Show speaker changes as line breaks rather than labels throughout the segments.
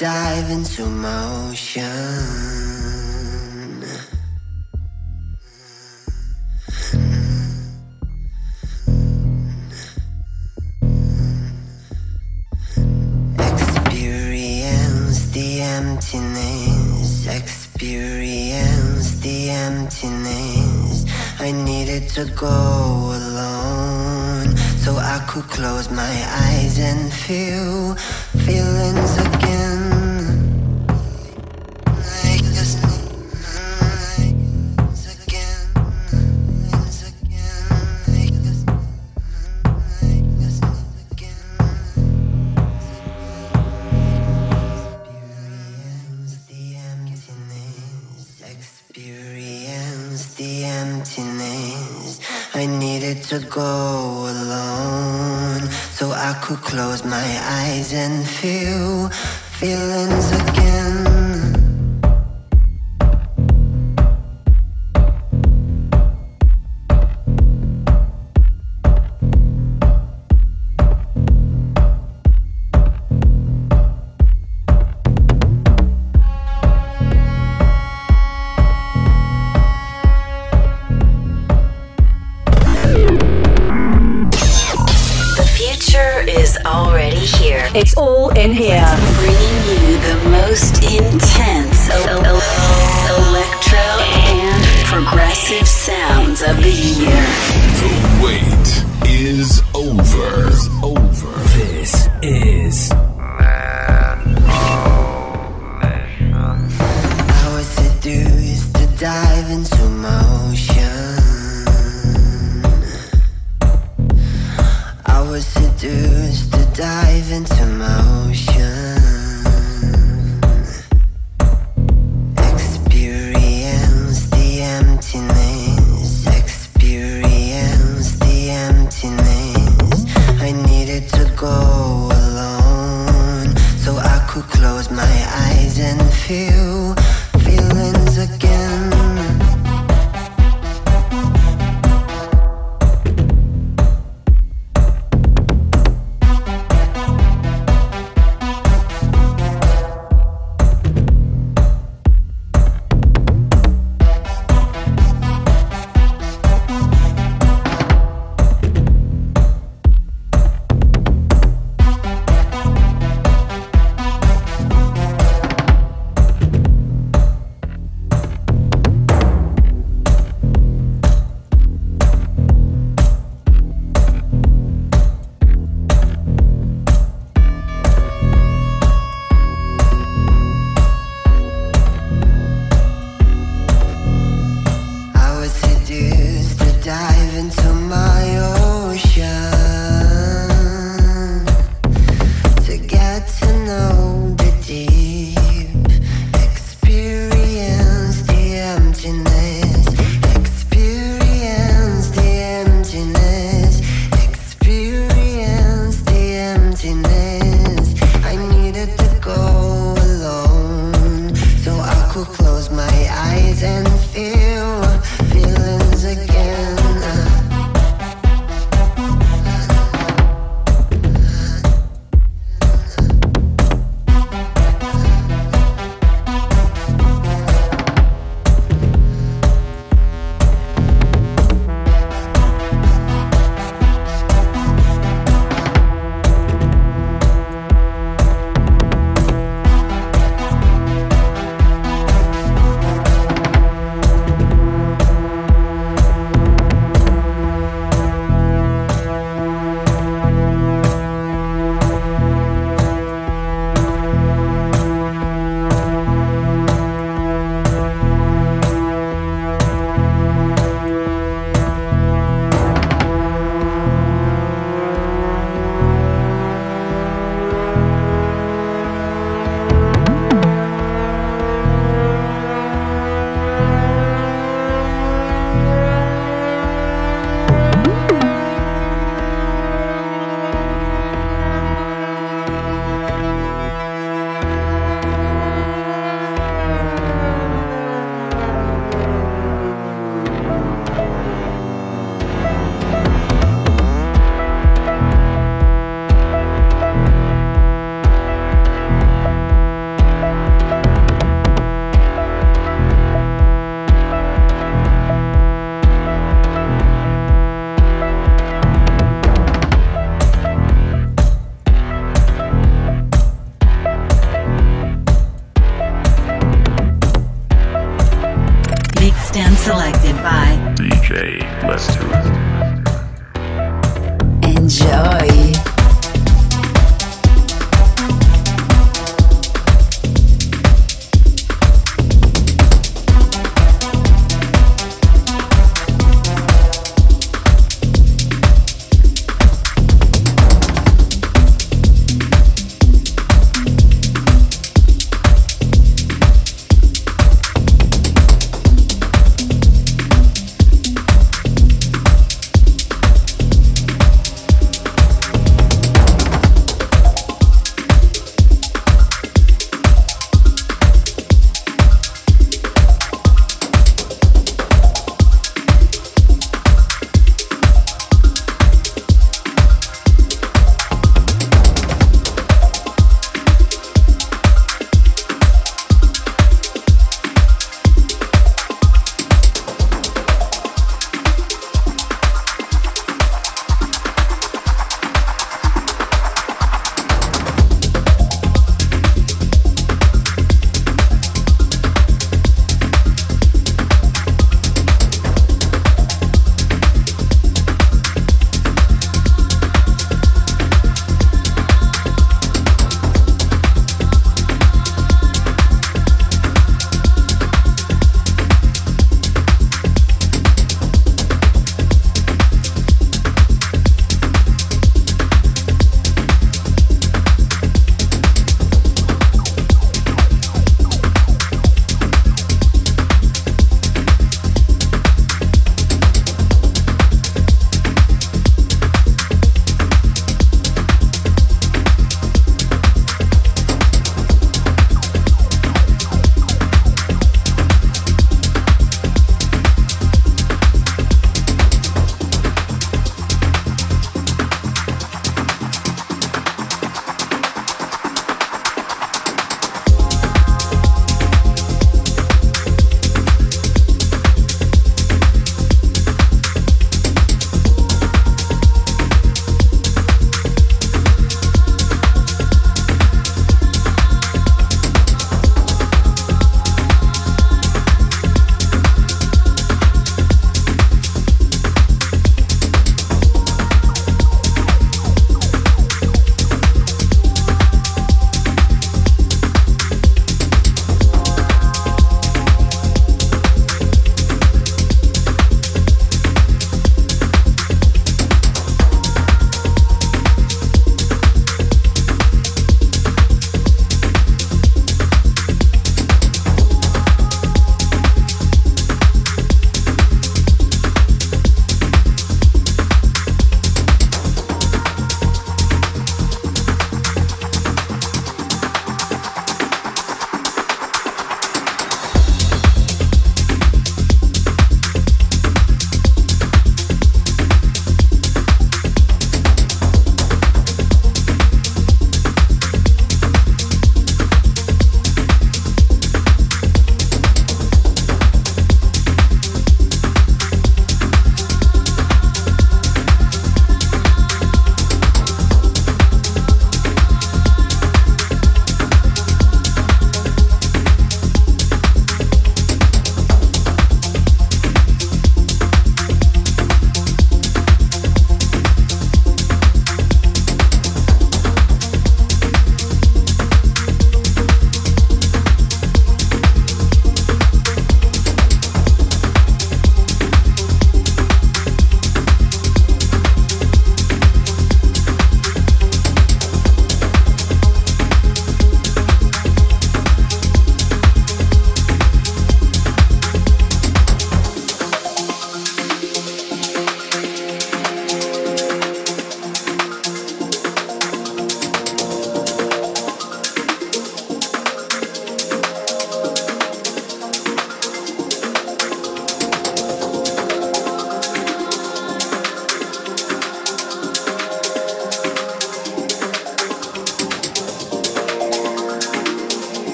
dive into motion. Experience the emptiness, experience the emptiness. I needed to go alone so I could close my eyes and feel. To go alone so I could close my eyes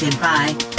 selected by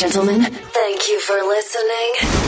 gentlemen, thank you for listening.